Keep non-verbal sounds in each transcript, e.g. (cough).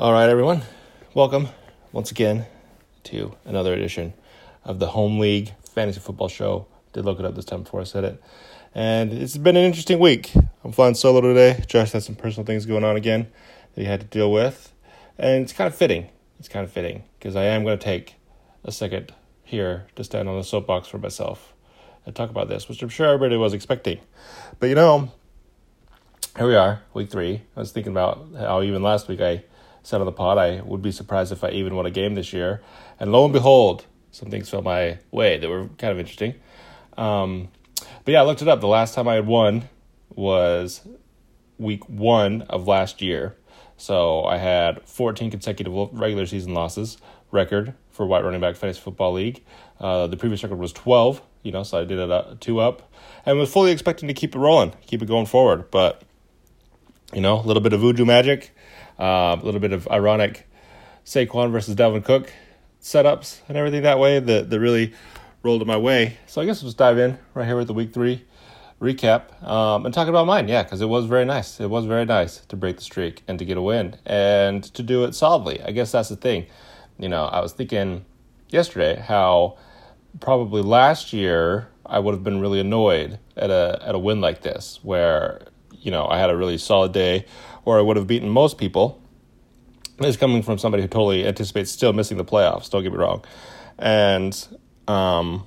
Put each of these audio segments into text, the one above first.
All right, everyone. Welcome once again to another edition of the Home League Fantasy Football Show. Did look it up this time before I said it. And it's been an interesting week. I'm flying solo today. Josh had some personal things going on again that he had to deal with. And it's kind of fitting. It's kind of fitting because I am going to take a second here to stand on the soapbox for myself and talk about this, which I'm sure everybody was expecting. But you know, here we are, week three. I was thinking about how even last week I said on the pod I would be surprised if I even won a game this year. And lo and behold, some things fell my way that were kind of interesting. Um, but yeah, I looked it up. The last time I had won was week one of last year. So I had 14 consecutive regular season losses record for White Running Back Fantasy Football League. Uh, the previous record was 12, you know, so I did it uh, two up and was fully expecting to keep it rolling, keep it going forward. But, you know, a little bit of voodoo magic uh, a little bit of ironic Saquon versus Dalvin Cook setups and everything that way that, that really rolled in my way. So I guess let's dive in right here with the week three recap um, and talk about mine. Yeah, because it was very nice. It was very nice to break the streak and to get a win and to do it solidly. I guess that's the thing. You know, I was thinking yesterday how probably last year I would have been really annoyed at a at a win like this where you know I had a really solid day or I would have beaten most people. Is coming from somebody who totally anticipates still missing the playoffs. Don't get me wrong, and um,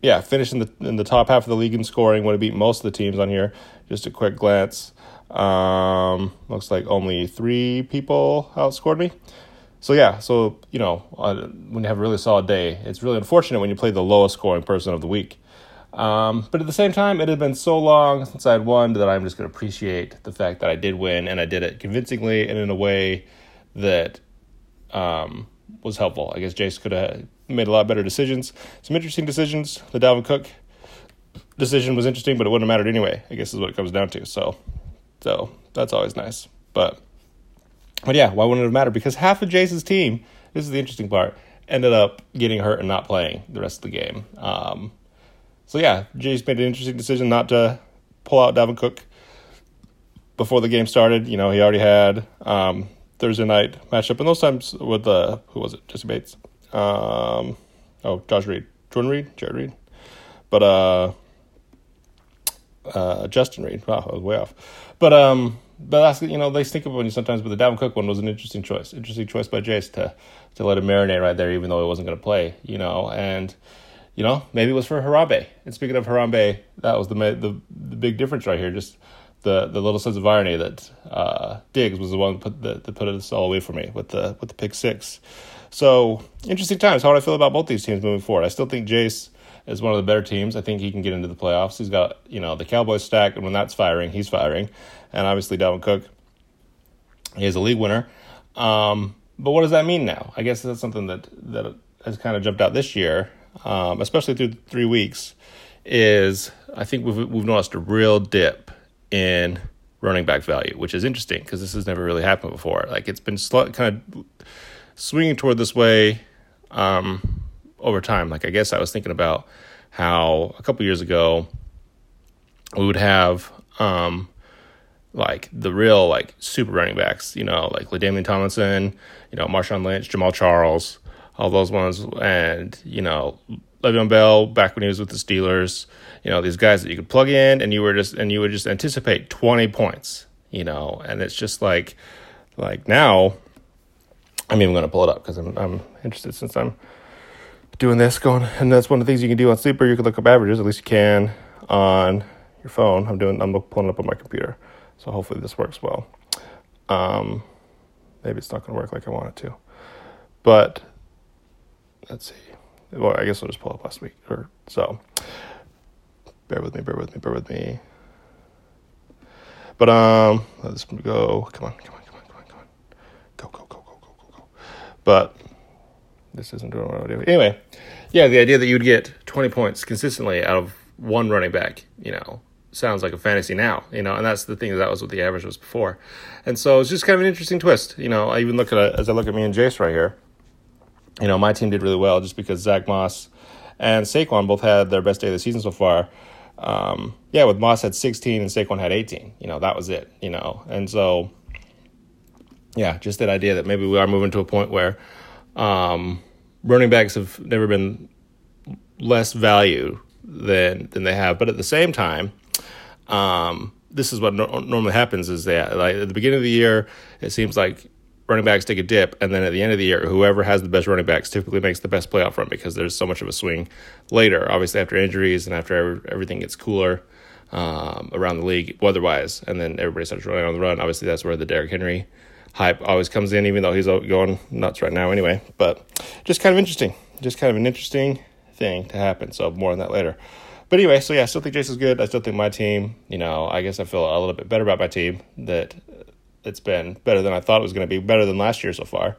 yeah, finishing the in the top half of the league in scoring. Would have beat most of the teams on here. Just a quick glance. Um, looks like only three people outscored me. So yeah, so you know, uh, when you have a really solid day, it's really unfortunate when you play the lowest scoring person of the week. Um, but at the same time, it had been so long since I'd won that I'm just going to appreciate the fact that I did win and I did it convincingly and in a way that um, was helpful. I guess Jace could have made a lot better decisions. Some interesting decisions. The Dalvin Cook decision was interesting, but it wouldn't have mattered anyway. I guess is what it comes down to. So, so that's always nice. But, but yeah, why wouldn't it have mattered? Because half of Jace's team. This is the interesting part. Ended up getting hurt and not playing the rest of the game. Um, so yeah, Jace made an interesting decision not to pull out Dalvin Cook before the game started. You know, he already had um, Thursday night matchup, and those times with uh, who was it? Jessie Bates. Um, oh, Josh Reed, Jordan Reed, Jared Reed, but uh, uh, Justin Reed. Wow, I was way off. But um, but that's you know they up on you sometimes. But the Dalvin Cook one was an interesting choice. Interesting choice by Jace to to let him marinate right there, even though he wasn't going to play. You know, and you know, maybe it was for Harambe. And speaking of Harambe, that was the the, the big difference right here. Just the, the little sense of irony that uh, Diggs was the one that put, the, that put it all away for me with the with the pick six. So interesting times. How do I feel about both these teams moving forward? I still think Jace is one of the better teams. I think he can get into the playoffs. He's got you know the Cowboys stack, and when that's firing, he's firing. And obviously Dalvin Cook, he is a league winner. Um, but what does that mean now? I guess that's something that that has kind of jumped out this year um, especially through three weeks, is I think we've we've noticed a real dip in running back value, which is interesting because this has never really happened before. Like it's been sl- kind of swinging toward this way um, over time. Like I guess I was thinking about how a couple years ago we would have um, like the real like super running backs, you know, like LaDainian Tomlinson, you know, Marshawn Lynch, Jamaal Charles, all those ones, and you know Le'Veon Bell back when he was with the Steelers. You know these guys that you could plug in, and you were just and you would just anticipate twenty points. You know, and it's just like like now. I'm even going to pull it up because I'm I'm interested since I'm doing this going, and that's one of the things you can do on Sleeper. You can look up averages, at least you can on your phone. I'm doing I'm pulling up on my computer, so hopefully this works well. Um, maybe it's not going to work like I want it to, but let's see. Well, I guess I'll just pull up last week or so. Bear with me, bear with me, bear with me. But um, let's go. Come on, come on, come on, come on, come on. Go, go, go, go, go, go, go. But this isn't doing what I do. Anyway, yeah, the idea that you'd get 20 points consistently out of one running back, you know, sounds like a fantasy now, you know, and that's the thing that was what the average was before. And so it's just kind of an interesting twist, you know. I even look at it as I look at me and Jace right here you know, my team did really well just because Zach Moss and Saquon both had their best day of the season so far. Um, yeah, with Moss had 16 and Saquon had 18. You know, that was it. You know, and so yeah, just that idea that maybe we are moving to a point where um, running backs have never been less value than than they have. But at the same time, um, this is what no- normally happens: is that like at the beginning of the year, it seems like running backs take a dip, and then at the end of the year, whoever has the best running backs typically makes the best playoff run because there's so much of a swing later. Obviously, after injuries and after everything gets cooler um, around the league weather-wise, and then everybody starts running on the run. Obviously, that's where the Derrick Henry hype always comes in, even though he's going nuts right now anyway. But just kind of interesting, just kind of an interesting thing to happen. So more on that later. But anyway, so yeah, I still think Jason's good. I still think my team, you know, I guess I feel a little bit better about my team that it's been better than I thought it was going to be, better than last year so far,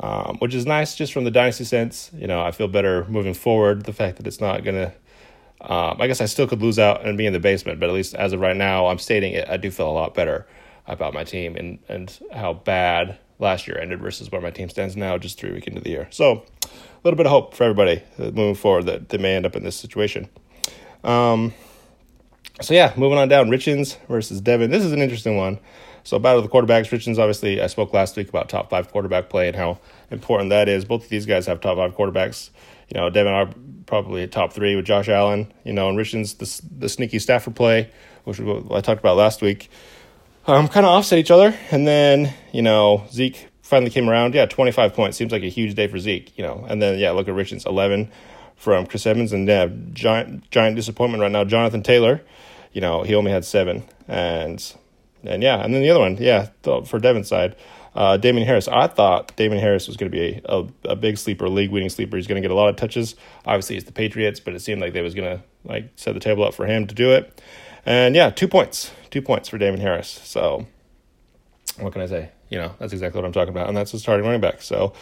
um, which is nice just from the dynasty sense. You know, I feel better moving forward. The fact that it's not going to, um, I guess I still could lose out and be in the basement, but at least as of right now, I'm stating it. I do feel a lot better about my team and, and how bad last year ended versus where my team stands now, just three weeks into the year. So, a little bit of hope for everybody moving forward that they may end up in this situation. Um, so yeah, moving on down, Richens versus Devin. This is an interesting one. So battle of the quarterbacks. Richens, obviously, I spoke last week about top five quarterback play and how important that is. Both of these guys have top five quarterbacks. You know, Devin are probably top three with Josh Allen. You know, and Richens the the sneaky Stafford play, which I talked about last week. Um, kind of offset each other, and then you know Zeke finally came around. Yeah, twenty five points seems like a huge day for Zeke. You know, and then yeah, look at Richens eleven from Chris Evans, and yeah, giant giant disappointment right now. Jonathan Taylor, you know, he only had seven, and and yeah, and then the other one, yeah, for Devin's side, uh, Harris. I thought Damien Harris was going to be a, a, a, big sleeper, league winning sleeper. He's going to get a lot of touches. Obviously, it's the Patriots, but it seemed like they was going to like set the table up for him to do it. And yeah, two points, two points for Damien Harris. So what can I say? You know, that's exactly what I'm talking about, and that's the starting running back. So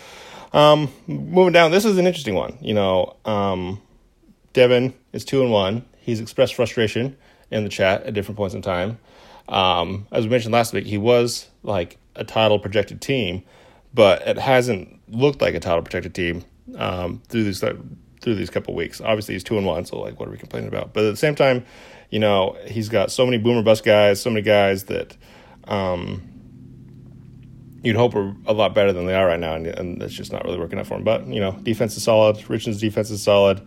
um, moving down, this is an interesting one. You know, um, Devin is two and one. He's expressed frustration in the chat at different points in time. Um, as we mentioned last week, he was like a title projected team, but it hasn't looked like a title projected team um, through these through these couple weeks. Obviously, he's two and one, so like, what are we complaining about? But at the same time, you know, he's got so many boomer bust guys, so many guys that um, you'd hope are a lot better than they are right now, and, and it's just not really working out for him. But you know, defense is solid. Richard's defense is solid.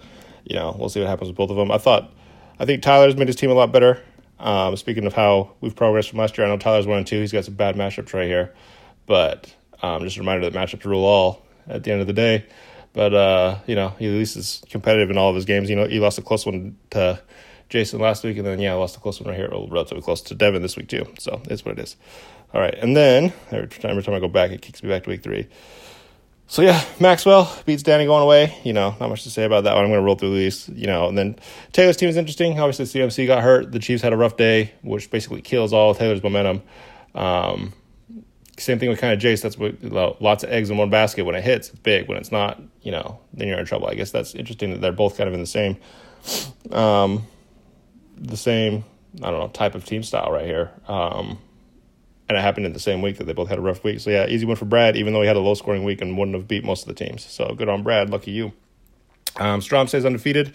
You know, we'll see what happens with both of them. I thought, I think Tyler's made his team a lot better. Um, speaking of how we've progressed from last year, I know Tyler's one and two. He's got some bad matchups right here, but um, just a reminder that matchups rule all at the end of the day. But uh, you know, he at least is competitive in all of his games. You know, he lost a close one to Jason last week, and then yeah, lost a close one right here, relatively close to Devin this week too. So it's what it is. All right, and then every time, every time I go back, it kicks me back to week three. So yeah, Maxwell beats Danny going away. You know, not much to say about that one. I'm going to roll through these. You know, and then Taylor's team is interesting. Obviously, CMC got hurt. The Chiefs had a rough day, which basically kills all Taylor's momentum. Um, same thing with kind of Jace. That's what lots of eggs in one basket. When it hits, it's big. When it's not, you know, then you're in trouble. I guess that's interesting that they're both kind of in the same, um, the same. I don't know type of team style right here. Um, and it happened in the same week that they both had a rough week. So yeah, easy win for Brad, even though he had a low scoring week and wouldn't have beat most of the teams. So good on Brad, lucky you. Um, Strom stays undefeated.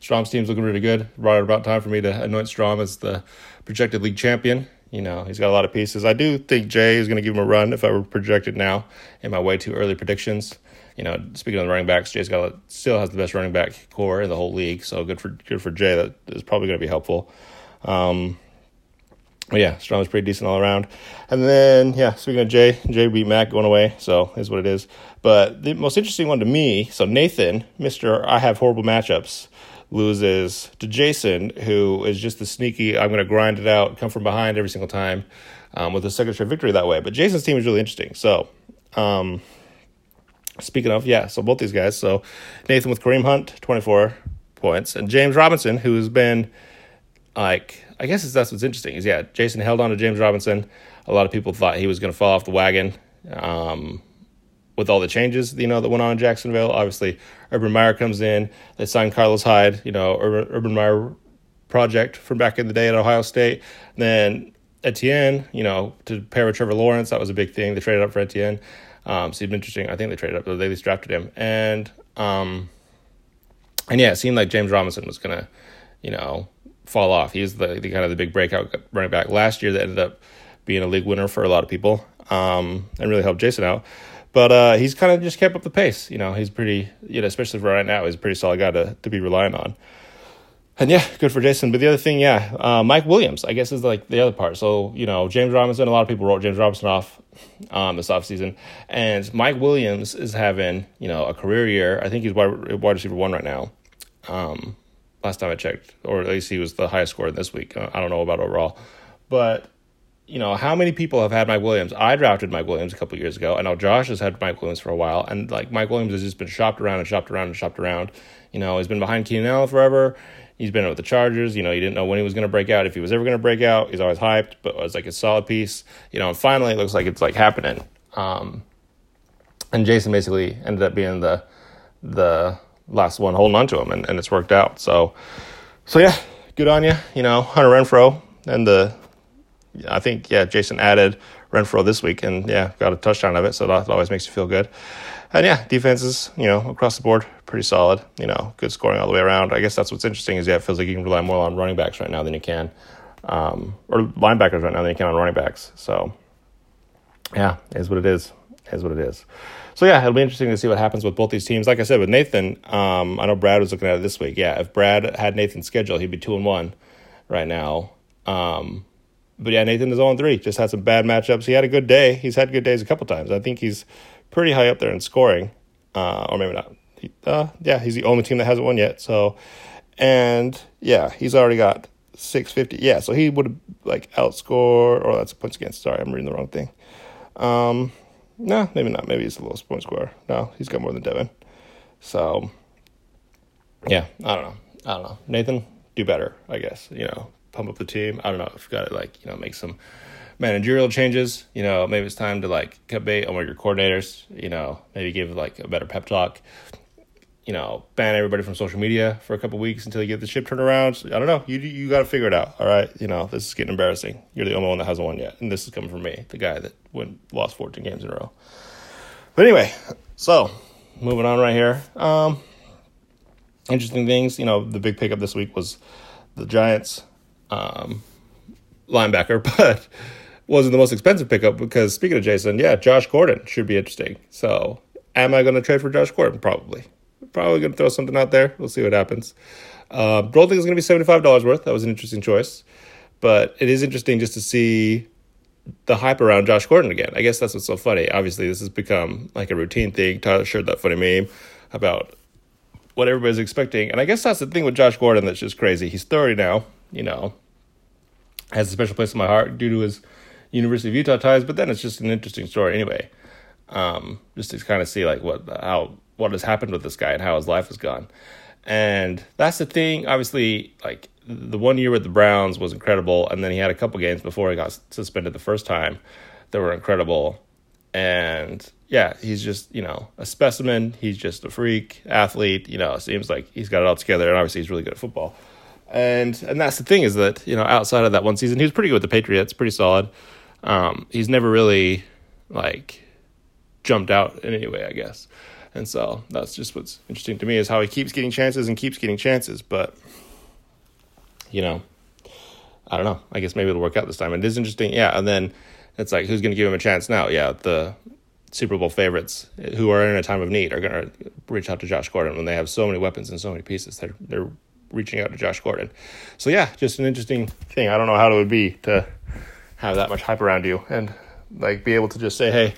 Strom's team's looking really good. Right about time for me to anoint Strom as the projected league champion. You know, he's got a lot of pieces. I do think Jay is going to give him a run if I were projected now in my way too early predictions. You know, speaking of the running backs, Jay's got still has the best running back core in the whole league. So good for good for Jay. That is probably going to be helpful. Um, but yeah, Strom was pretty decent all around. And then, yeah, speaking of Jay, Jay beat Mac going away, so is what it is. But the most interesting one to me, so Nathan, Mr. I have horrible matchups, loses to Jason, who is just the sneaky, I'm going to grind it out, come from behind every single time um, with a second straight victory that way. But Jason's team is really interesting. So, um, speaking of, yeah, so both these guys. So Nathan with Kareem Hunt, 24 points, and James Robinson, who has been like I guess that's what's interesting is yeah, Jason held on to James Robinson. A lot of people thought he was going to fall off the wagon um, with all the changes you know that went on in Jacksonville. Obviously, Urban Meyer comes in. They signed Carlos Hyde, you know, Urban, Urban Meyer project from back in the day at Ohio State. then Etienne, you know, to pair with Trevor Lawrence, that was a big thing. They traded up for Etienne. Um, it's interesting. I think they traded up, they at least drafted him. And um, and yeah, it seemed like James Robinson was gonna, you know, fall off. He's the, the kind of the big breakout running back last year that ended up being a league winner for a lot of people. um, and really helped Jason out. But uh, he's kind of just kept up the pace. You know, he's pretty, you know, especially for right now, he's a pretty solid guy to, to be relying on. And yeah, good for Jason. But the other thing, yeah, uh, Mike Williams, I guess, is like the other part. So, you know, James Robinson, a lot of people wrote James Robinson off um, this offseason. And Mike Williams is having, you know, a career year. I think he's wide, wide receiver one right now. Um, last time I checked, or at least he was the highest scorer this week. I don't know about overall. But you know, how many people have had Mike Williams? I drafted Mike Williams a couple years ago. I know Josh has had Mike Williams for a while, and like Mike Williams has just been shopped around and shopped around and shopped around. You know, he's been behind Keenan Allen forever. He's been with the Chargers. You know, you didn't know when he was going to break out, if he was ever going to break out. He's always hyped, but it was like a solid piece. You know, and finally it looks like it's like happening. Um, and Jason basically ended up being the the last one holding on to him, and, and it's worked out. So, so yeah, good on you. You know, Hunter Renfrow and the I think yeah, Jason added Renfrow this week, and yeah, got a touchdown of it, so that always makes you feel good. And yeah, defenses, you know, across the board, pretty solid. You know, good scoring all the way around. I guess that's what's interesting is yeah, it feels like you can rely more on running backs right now than you can, um, or linebackers right now than you can on running backs. So yeah, is what it is. Is what it is. So yeah, it'll be interesting to see what happens with both these teams. Like I said, with Nathan, um, I know Brad was looking at it this week. Yeah, if Brad had Nathan's schedule, he'd be two and one right now. Um, but yeah, Nathan is on 3. Just had some bad matchups. He had a good day. He's had good days a couple times. I think he's pretty high up there in scoring, uh, or maybe not. He, uh, yeah, he's the only team that hasn't won yet. So, and yeah, he's already got 650. Yeah, so he would like outscore, or that's points against. Sorry, I'm reading the wrong thing. Um, no, maybe not. Maybe he's the lowest point scorer. No, he's got more than Devin. So, yeah, I don't know. I don't know. Nathan, do better, I guess. You know, pump up the team. I don't know if you got to like you know make some managerial changes. You know, maybe it's time to like cut bait on one of your coordinators. You know, maybe give like a better pep talk. You know, ban everybody from social media for a couple weeks until you get the ship turned around. I don't know. You you got to figure it out. All right. You know, this is getting embarrassing. You're the only one that hasn't won yet, and this is coming from me, the guy that went lost 14 games in a row. But anyway, so moving on right here. Um, interesting things. You know, the big pickup this week was the Giants um, linebacker, (laughs) but wasn't the most expensive pickup because speaking of Jason, yeah, Josh Gordon should be interesting. So, am I going to trade for Josh Gordon? Probably. Probably going to throw something out there. We'll see what happens. Uh, don't going to be seventy five dollars worth. That was an interesting choice, but it is interesting just to see the hype around Josh Gordon again. I guess that's what's so funny. Obviously, this has become like a routine thing. Tyler shared that funny meme about what everybody's expecting, and I guess that's the thing with Josh Gordon that's just crazy. He's thirty now. You know, has a special place in my heart due to his University of Utah ties. But then it's just an interesting story anyway, um, just to kind of see like what how what has happened with this guy and how his life has gone. And that's the thing. Obviously, like the one year with the Browns was incredible, and then he had a couple games before he got suspended the first time that were incredible. And yeah, he's just you know a specimen. He's just a freak athlete. You know, seems like he's got it all together, and obviously he's really good at football. And and that's the thing is that you know outside of that one season, he was pretty good with the Patriots, pretty solid. Um, he's never really like jumped out in any way, I guess. And so that's just what's interesting to me is how he keeps getting chances and keeps getting chances. But you know, I don't know. I guess maybe it'll work out this time. It is interesting, yeah. And then it's like, who's going to give him a chance now? Yeah, the Super Bowl favorites who are in a time of need are going to reach out to Josh Gordon when they have so many weapons and so many pieces. They're they're reaching out to Josh Gordon. So yeah, just an interesting thing. I don't know how it would be to have that much hype around you and like be able to just say, "Hey,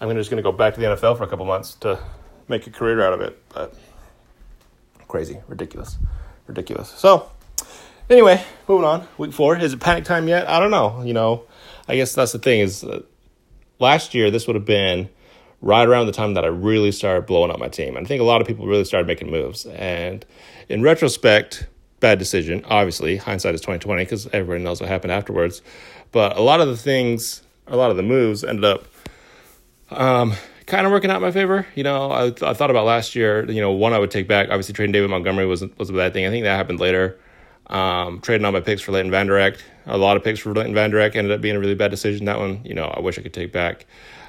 I'm just going to go back to the NFL for a couple months to make a career out of it." But crazy, ridiculous, ridiculous. So anyway, moving on. Week four is it panic time yet? I don't know. You know, I guess that's the thing is. Uh, last year, this would have been right around the time that I really started blowing up my team. And I think a lot of people really started making moves. And in retrospect, bad decision. Obviously, hindsight is twenty twenty because everybody knows what happened afterwards. But a lot of the things, a lot of the moves ended up um, kind of working out in my favor. You know, I, I thought about last year. You know, one I would take back. Obviously, trading David Montgomery was was a bad thing. I think that happened later. Um, trading all my picks for Leighton Esch. A lot of picks for Leighton Esch ended up being a really bad decision. That one, you know, I wish I could take back.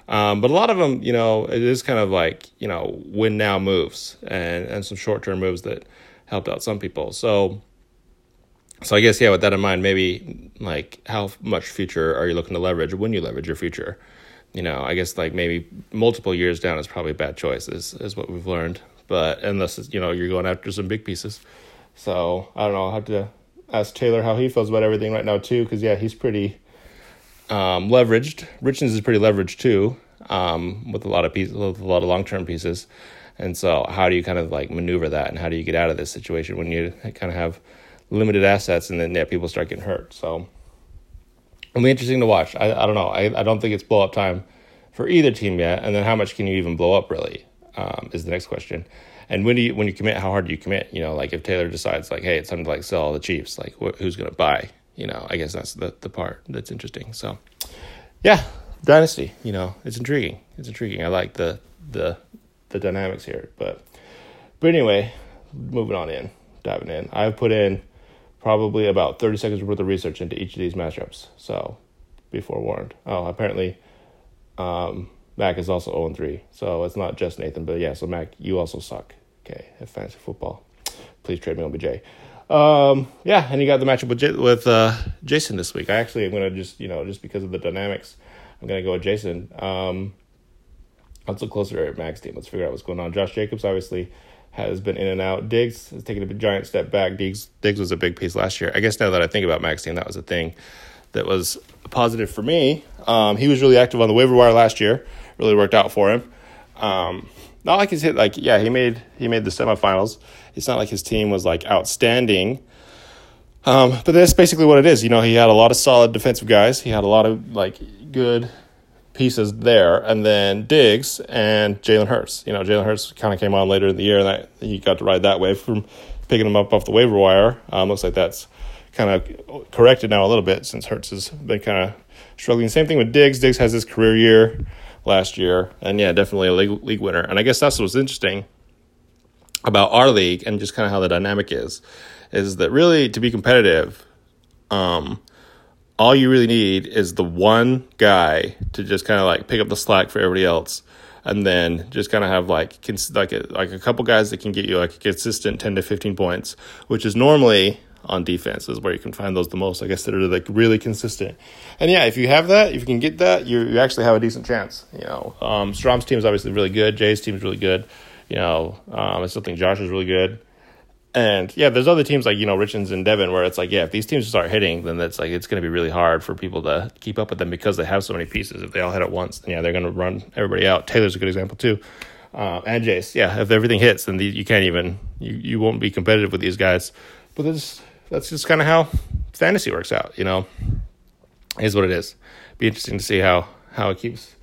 Um, but a lot of them, you know, it is kind of like, you know, win now moves and, and some short term moves that helped out some people. So, so I guess, yeah, with that in mind, maybe like how much future are you looking to leverage when you leverage your future? you know, I guess like maybe multiple years down is probably a bad choice, is, is what we've learned. But unless, you know, you're going after some big pieces. So I don't know. I'll have to ask Taylor how he feels about everything right now, too, because, yeah, he's pretty um, leveraged. Richards is pretty leveraged, too, um, with a lot of pieces, with a lot of long term pieces. And so, how do you kind of like maneuver that, and how do you get out of this situation when you kind of have limited assets, and then yeah, people start getting hurt? So, it'll be interesting to watch. I, I don't know. I, I don't think it's blow up time for either team yet. And then, how much can you even blow up? Really, um, is the next question. And when do you when you commit, how hard do you commit? You know, like if Taylor decides like, hey, it's time to like sell all the Chiefs, like wh- who's going to buy? You know, I guess that's the the part that's interesting. So, yeah, dynasty. You know, it's intriguing. It's intriguing. I like the the the dynamics here. But but anyway, moving on in, diving in. I've put in probably about 30 seconds worth of research into each of these matchups. So be forewarned. Oh, apparently um, Mac is also 0 3. So it's not just Nathan, but yeah, so Mac, you also suck. Okay, at fantasy football. Please trade me on BJ. Um, yeah, and you got the matchup with J- with uh, Jason this week. I actually am gonna just you know just because of the dynamics, I'm gonna go with Jason. Um, let's look closer at Mac's team. Let's figure out what's going on. Josh Jacobs obviously has been in and out. Diggs has taken a giant step back. Diggs Diggs was a big piece last year. I guess now that I think about team, that was a thing that was positive for me. Um, he was really active on the waiver wire last year. Really worked out for him. Um, not like he's hit like yeah he made he made the semifinals. It's not like his team was like outstanding. Um, but that's basically what it is. You know, he had a lot of solid defensive guys. He had a lot of like good pieces there, and then Diggs and Jalen Hurts. You know, Jalen Hurts kind of came on later in the year, and that, he got to ride that wave from picking him up off the waiver wire. Um, looks like that's kind of corrected now a little bit since Hurts has been kind of struggling. Same thing with Diggs. Diggs has his career year last year, and yeah, definitely a league, league winner. And I guess that's what's interesting about our league and just kind of how the dynamic is, is that really to be competitive, um, all you really need is the one guy to just kind of like pick up the slack for everybody else and then just kind of have like cons- like a, like a couple guys that can get you like a consistent 10 to 15 points which is normally on defense is where you can find those the most i guess that are like really consistent. And yeah if you have that if you can get that you you actually have a decent chance you know. Um strom's team is obviously really good. Jay's team is really good. You know um, i still think josh is really good and yeah, there's other teams like you know Richards and Devin where it's like yeah, if these teams start hitting, then that's like it's going to be really hard for people to keep up with them because they have so many pieces. If they all hit at once, then yeah, they're going to run everybody out. Taylor's a good example too, uh, and Jace. Yeah, if everything hits, then the, you can't even you you won't be competitive with these guys. But that's that's just kind of how fantasy works out. You know, is what it is. Be interesting to see how how it keeps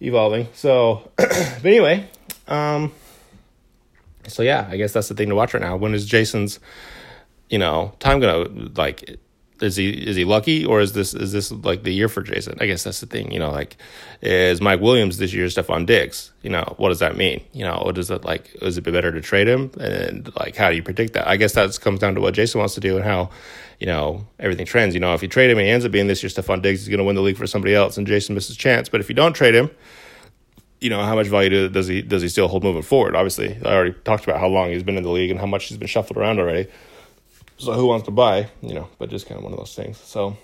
evolving. So, (clears throat) but anyway, um so yeah, I guess that's the thing to watch right now. When is Jason's, you know, time gonna like? Is he is he lucky or is this is this like the year for Jason? I guess that's the thing. You know, like is Mike Williams this year Stefon Diggs? You know, what does that mean? You know, what does it like? Is it better to trade him? And like, how do you predict that? I guess that comes down to what Jason wants to do and how you know everything trends. You know, if you trade him he ends up being this year Stefon Diggs, he's going to win the league for somebody else, and Jason misses chance. But if you don't trade him you know, how much value does he does he still hold moving forward? Obviously, I already talked about how long he's been in the league and how much he's been shuffled around already. So who wants to buy? You know, but just kind of one of those things. So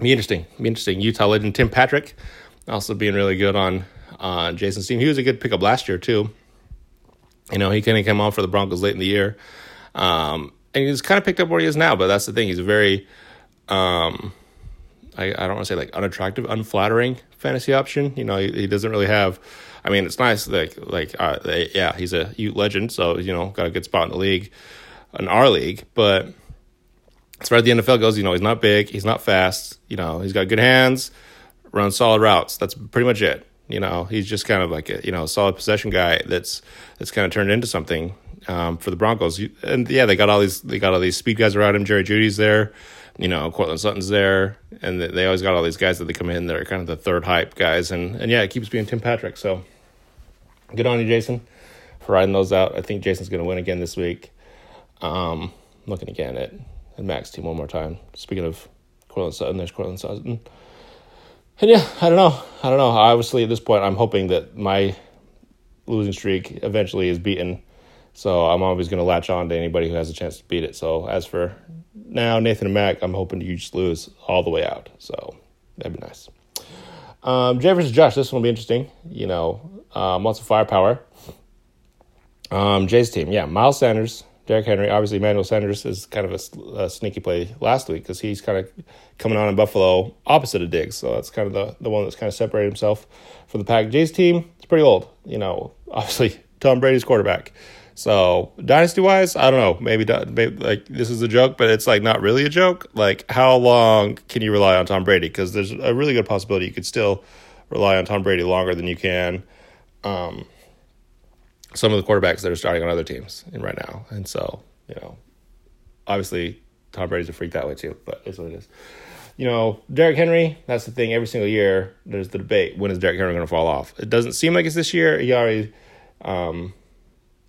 be interesting. Be interesting. Utah legend Tim Patrick also being really good on on Jason's team. He was a good pickup last year too. You know, he kind of came on for the Broncos late in the year, um, and he's kind of picked up where he is now. But that's the thing; he's very um, I, I don't want to say like unattractive, unflattering fantasy option. You know, he, he doesn't really have. I mean, it's nice. Like like uh, yeah, he's a Ute legend, so you know, got a good spot in the league, in our league. But as far as the NFL goes, you know, he's not big, he's not fast. You know, he's got good hands, runs solid routes. That's pretty much it. You know, he's just kind of like a you know solid possession guy that's that's kind of turned into something um, for the Broncos. And yeah, they got all these they got all these speed guys around him. Jerry Jeudy's there you know, Courtland Sutton's there, and they always got all these guys that they come in that are kind of the third hype guys, and and yeah, it keeps being Tim Patrick. So good on you, Jason, for riding those out. I think Jason's going to win again this week. Um, looking again at, at Mac's team one more time. Speaking of Courtland Sutton, there's Courtland Sutton. And yeah, I don't know. I don't know. Obviously, at this point, I'm hoping that my losing streak eventually is beaten. So I'm always going to latch on to anybody who has a chance to beat it. So as for now, Nathan and Mac, I'm hoping you just lose all the way out. So that'd be nice. Um, Jay versus Josh. This one will be interesting. You know, um, lots of firepower. Um, Jay's team, yeah, Miles Sanders, Derrick Henry. Obviously, Emmanuel Sanders is kind of a, a sneaky play last week because he's kind of coming on in Buffalo opposite of Diggs. So that's kind of the, the one that's kind of separated himself from the pack. Jay's team, it's pretty old. You know, obviously, Tom Brady's quarterback. So dynasty wise, I don't know. Maybe, maybe, like this is a joke, but it's like not really a joke. Like how long can you rely on Tom Brady? Because there's a really good possibility you could still rely on Tom Brady longer than you can um, some of the quarterbacks that are starting on other teams right now. And so you know, obviously Tom Brady's a freak that way too, but it's what it is. You know, Derrick Henry, that's the thing. Every single year, there's the debate when is Derrick Henry going to fall off? It doesn't seem like it's this year. He already um,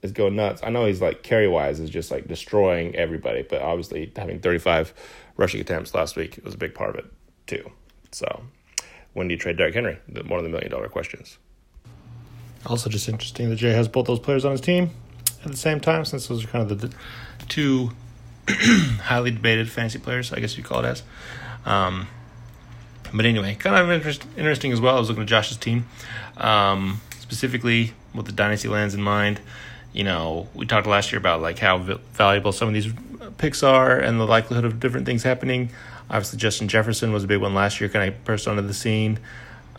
is going nuts. I know he's like carry wise is just like destroying everybody, but obviously having 35 rushing attempts last week was a big part of it too. So, when do you trade Derrick Henry? One of the million dollar questions. Also, just interesting that Jay has both those players on his team at the same time, since those are kind of the, the two (clears throat) highly debated fantasy players, I guess you call it as. Um, but anyway, kind of interest, interesting as well. I was looking at Josh's team, um, specifically with the dynasty lands in mind you know, we talked last year about like how valuable some of these picks are and the likelihood of different things happening. Obviously, Justin Jefferson was a big one last year, kind of burst onto the scene.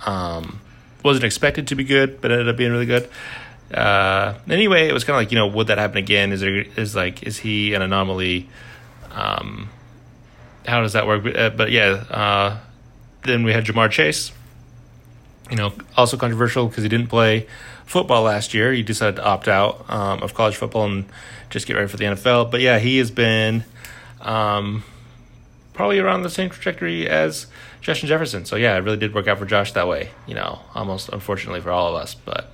Um, wasn't expected to be good, but ended up being really good. Uh, anyway, it was kind of like you know, would that happen again? Is there is like is he an anomaly? Um, how does that work? But, uh, but yeah, uh, then we had Ja'Marr Chase. You know, also controversial because he didn't play football last year. He decided to opt out um, of college football and just get ready for the NFL. But yeah, he has been um, probably around the same trajectory as Justin Jefferson. So yeah, it really did work out for Josh that way. You know, almost unfortunately for all of us, but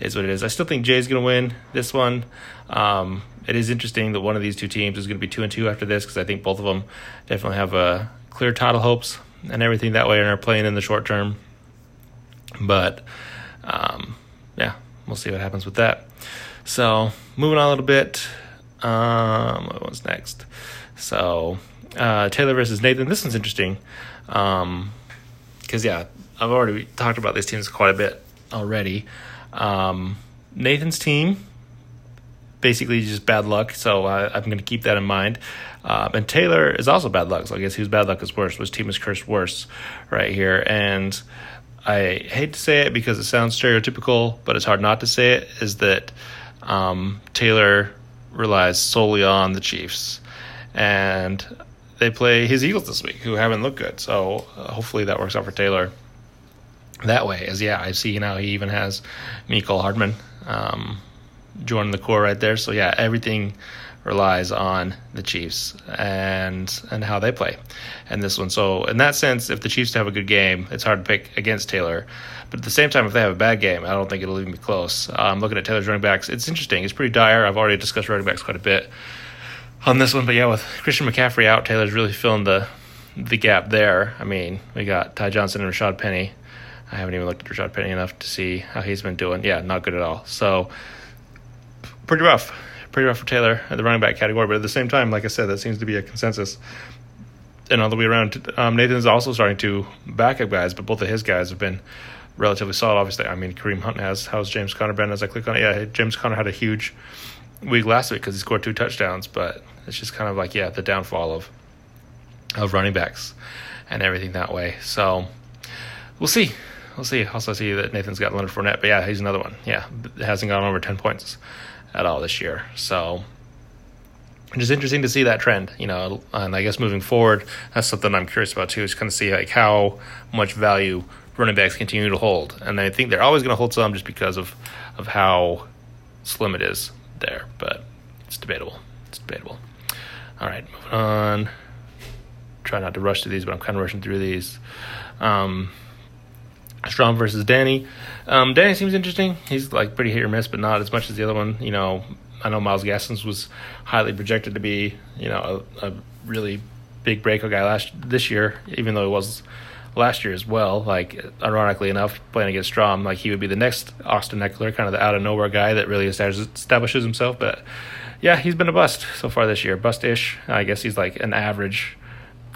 is what it is. I still think Jay's going to win this one. Um, it is interesting that one of these two teams is going to be two and two after this because I think both of them definitely have uh, clear title hopes and everything that way and are playing in the short term. But um, we'll see what happens with that. So moving on a little bit. Um, what was next? So uh, Taylor versus Nathan. This one's interesting. Um, because yeah, I've already talked about these teams quite a bit already. Um, Nathan's team basically just bad luck, so I, I'm going to keep that in mind. Um, and Taylor is also bad luck, so I guess whose bad luck is worse? Which team is cursed worse right here? And I hate to say it because it sounds stereotypical, but it's hard not to say it, is that um, Taylor relies solely on the Chiefs. And they play his Eagles this week, who haven't looked good. So uh, hopefully that works out for Taylor that way. As yeah, I see now he even has Mecole Hardman um, joining the core right there. So yeah, everything relies on the Chiefs and and how they play and this one. So in that sense, if the Chiefs have a good game, it's hard to pick against Taylor. But at the same time, if they have a bad game, I don't think it'll even be close. I'm um, looking at Taylor's running backs. It's interesting. It's pretty dire. I've already discussed running backs quite a bit on this one, but yeah, with Christian McCaffrey out, Taylor's really filling the the gap there. I mean, we got Ty Johnson and Rashaad Penny. I haven't even looked at Rashaad Penny enough to see how he's been doing. Yeah, not good at all. So pretty rough pretty rough for Taylor at the running back category. But at the same time, like I said, that seems to be a consensus. And all the way around, um, is also starting to back up guys, but both of his guys have been relatively solid. Obviously, I mean, Kareem Hunt has. How's James Conner been? As I click on it, yeah, James Conner had a huge week last week because he scored two touchdowns, but it's just kind of like, yeah, the downfall of of running backs and everything that way. So we'll see. We'll see. Also, see that Nathan's got Leonard Fournette, but yeah, he's another one. Yeah, hasn't gone over 10 points at all this year. So it's interesting to see that trend, you know, and I guess moving forward, that's something I'm curious about too, is kind of see like how much value running backs continue to hold. And I think they're always going to hold some just because of, of how slim it is there, but it's debatable. It's debatable. All right, moving on. Try not to rush through these, but I'm kind of rushing through these. Um, Strom versus Danny. Um, Danny seems interesting. He's like pretty hit or miss, but not as much as the other one. You know, I know Myles Gaskins was highly projected to be, you know, a, a really big breakout guy last this year, even though he was last year as well. Like, ironically enough, playing against Strom, like he would be the next Austin Ekeler, kind of the out of nowhere guy that really establishes himself. But yeah, he's been a bust so far this year, bust ish. I guess he's like an average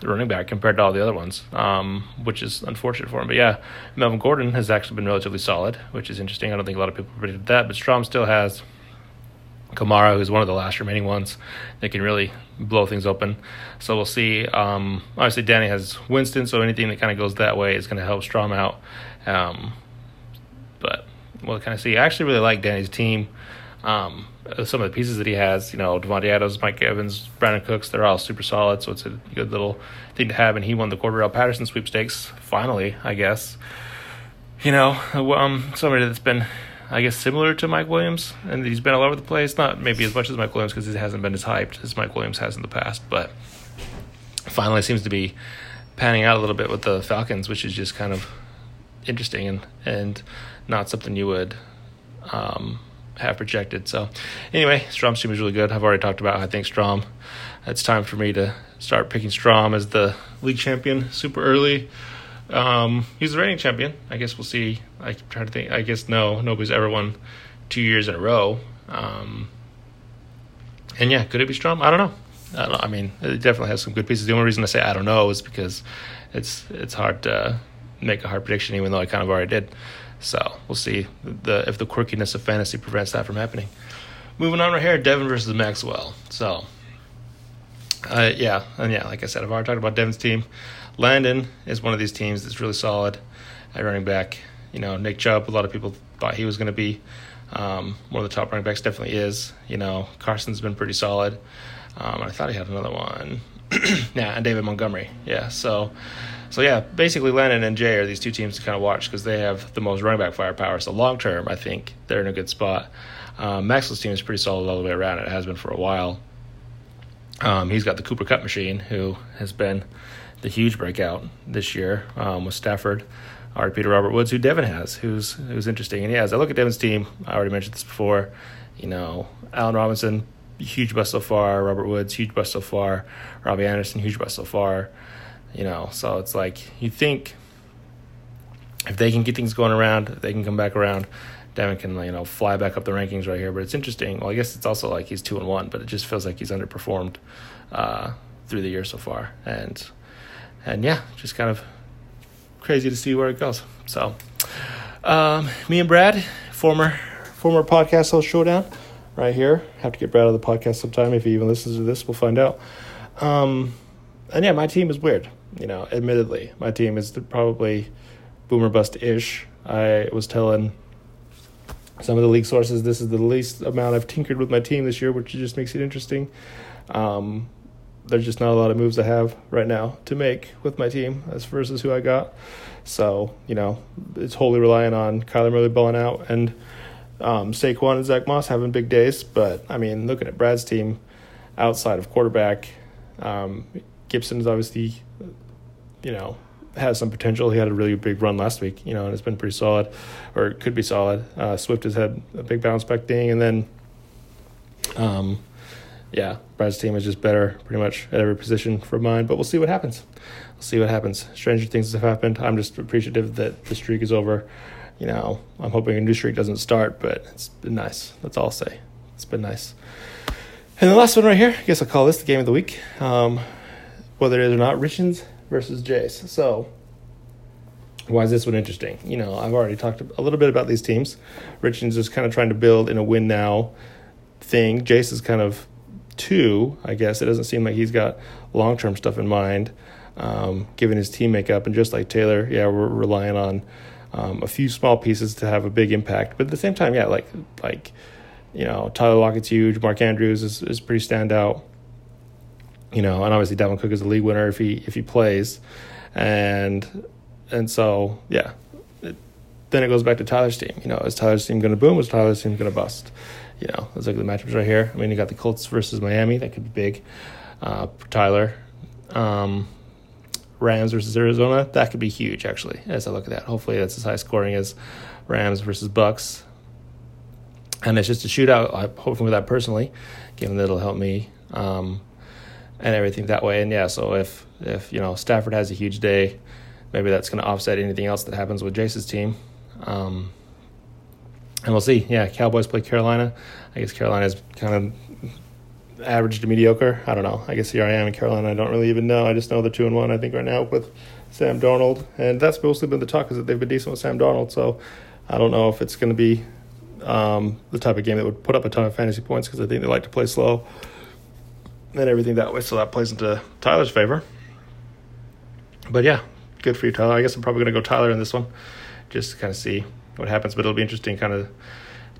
running back compared to all the other ones, um, which is unfortunate for him. But yeah, Melvin Gordon has actually been relatively solid, which is interesting. I don't think a lot of people predicted that, but Strom still has Kamara, who's one of the last remaining ones that can really blow things open. So we'll see. Um, obviously, Danny has Winston, so anything that kind of goes that way is going to help Strom out. Um, but we'll kind of see. I actually really like Danny's team. Um, some of the pieces that he has, you know, Davante Adams, Mike Evans, Brandin Cooks, they're all super solid. So it's a good little thing to have. And he won the Cordarrelle Patterson sweepstakes finally, I guess. You know, um, somebody that's been, I guess, similar to Mike Williams, and he's been all over the place. Not maybe as much as Mike Williams because he hasn't been as hyped as Mike Williams has in the past, but finally seems to be panning out a little bit with the Falcons, which is just kind of interesting and and not something you would. Um, have projected. So, anyway, Strom's team is really good. I've already talked about I think Strom. It's time for me to start picking Strom as the league champion super early. Um, he's the reigning champion. I guess we'll see. I try to think. I guess no, nobody's ever won two years in a row. Um, and yeah, could it be Strom? I don't know. I, don't. I mean, it definitely has some good pieces. The only reason I say I don't know is because it's it's hard to make a hard prediction, even though I kind of already did. So we'll see the if the quirkiness of fantasy prevents that from happening. Moving on right here, Devin versus Maxwell. So, uh, yeah, and yeah, like I said, I've already talked about Devin's team. Landon is one of these teams that's really solid at running back. You know, Nick Chubb, a lot of people thought he was going to be um, one of the top running backs. Definitely is. You know, Carson's been pretty solid. Um, I thought he had another one. (clears throat) yeah, and David Montgomery. Yeah, so so yeah, basically Landon and Jay are these two teams to kind of watch because they have the most running back firepower. So long term, I think they're in a good spot. Um, Maxwell's team is pretty solid all the way around. It has been for a while. Um, he's got the Cooper Kupp machine, who has been the huge breakout this year um, with Stafford. Our Peter Robert Woods, who Devin has, who's who's interesting. And yeah, as I look at Devin's team, I already mentioned this before. You know, Allen Robinson, huge bust so far. Robert Woods, huge bust so far. Robbie Anderson, huge bust so far you know. So it's like you think if they can get things going around, they can come back around. Devin can you know fly back up the rankings right here. But it's interesting. Well, I guess it's also like he's two and one, but it just feels like he's underperformed uh, through the year so far, and and yeah, just kind of crazy to see where it goes. So, um, me and Brad, former former podcast host showdown, right here. Have to get Brad on the podcast sometime if he even listens to this. We'll find out. Um, and yeah, my team is weird you know, admittedly, my team is probably boomer bust ish. I was telling some of the league sources this is the least amount I've tinkered with my team this year, which just makes it interesting. Um, there's just not a lot of moves I have right now to make with my team as versus who I got. So, you know, it's wholly relying on Kyler Murray balling out and um, Saquon and Zach Moss having big days. But, I mean, looking at Brad's team outside of quarterback, um, Gibson is obviously you know, has some potential. He had a really big run last week, you know, and it's been pretty solid, or could be solid. Uh, Swift has had a big bounce back thing, and then, um, yeah, Brad's team is just better pretty much at every position for mine. But we'll see what happens. We'll see what happens. Stranger things have happened. I'm just appreciative that the streak is over. You know, I'm hoping a new streak doesn't start, but it's been nice. That's all I'll say. It's been nice. And the last one right here, I guess I'll call this the game of the week. Um, whether it is or not, Richens versus Jace. So, why is this one interesting? You know, I've already talked a little bit about these teams. Richards is kind of trying to build in a win now thing. Jace is kind of two, I guess. It doesn't seem like he's got long term stuff in mind, um, given his team makeup. And just like Taylor, yeah, we're relying on um, a few small pieces to have a big impact. But at the same time, yeah, like like you know, Tyler Lockett's huge. Mark Andrews is is pretty standout you know, and obviously Dalvin Cook is a league winner if he if he plays, and and so yeah, it, then it goes back to Tyler's team. You know, is Tyler's team going to boom? Is Tyler's team going to bust? You know, look at the matchups right here. I mean, you got the Colts versus Miami. That could be big. Uh, Tyler, um, Rams versus Arizona. That could be huge actually. As I look at that, hopefully that's as high scoring as Rams versus Bucks. And it's just a shootout. I'm hoping for that personally, given that it'll help me. Um, and everything that way. And yeah, so if if you know Stafford has a huge day, maybe that's going to offset anything else that happens with Jace's team. Um, and we'll see. Yeah, Cowboys play Carolina. I guess Carolina is kind of average to mediocre. I don't know. I guess here I am in Carolina. I don't really even know. I just know they're two and one. I think right now with Sam Darnold, and that's mostly been the talk is that they've been decent with Sam Darnold. So I don't know if it's going to be um, the type of game that would put up a ton of fantasy points because I think they like to play slow and everything that way. So that plays into Tyler's favor. But yeah, good for you, Tyler. I guess I'm probably going to go Tyler in this one just to kind of see what happens. But it'll be interesting, kind of,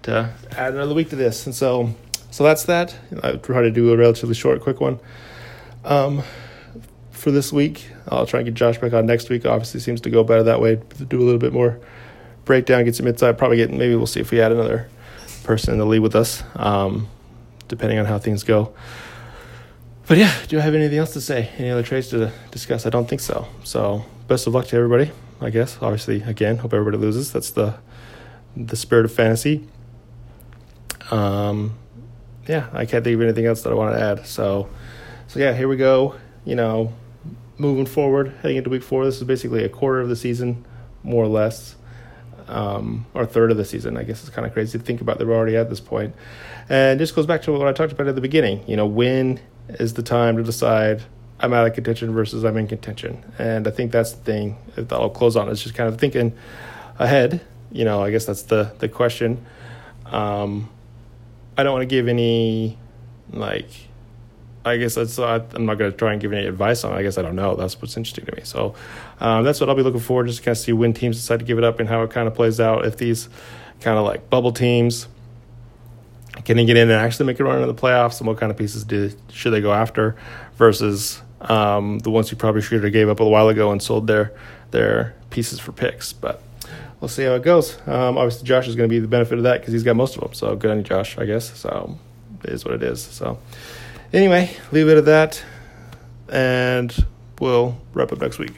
to add another week to this. And so, so that's that. I'll try to do a relatively short, quick one. Um, for this week, I'll try and get Josh back on next week. Obviously, seems to go better that way. Do a little bit more breakdown, get some insight. Probably get maybe we'll see if we add another person in the lead with us, um, depending on how things go. But yeah, do I have anything else to say? Any other trades to discuss? I don't think so. So best of luck to everybody. I guess obviously again, hope everybody loses. That's the the spirit of fantasy. Um, yeah, I can't think of anything else that I want to add. So, so yeah, here we go. You know, moving forward, heading into week four. This is basically a quarter of the season, more or less, um, or third of the season. I guess it's kind of crazy to think about that we're already at this point. And just goes back to what I talked about at the beginning. You know, when is the time to decide I'm out of contention versus I'm in contention. And I think that's the thing that I'll close on is just kind of thinking ahead. You know, I guess that's the the question. Um, I don't want to give any like. I guess that's. Uh, I'm not going to try and give any advice on. it. I guess I don't know. That's what's interesting to me. So um, that's what I'll be looking for, just to kind of see when teams decide to give it up and how it kind of plays out. If these kind of like bubble teams can they get in and actually make a run into the playoffs, and what kind of pieces do should they go after versus um, the ones who probably should have gave up a while ago and sold their their pieces for picks. But we'll see how it goes. Um, obviously, Josh is going to be the benefit of that because he's got most of them. So good on you, Josh. I guess so. It is what it is. So anyway, leave it at that, and we'll wrap up next week.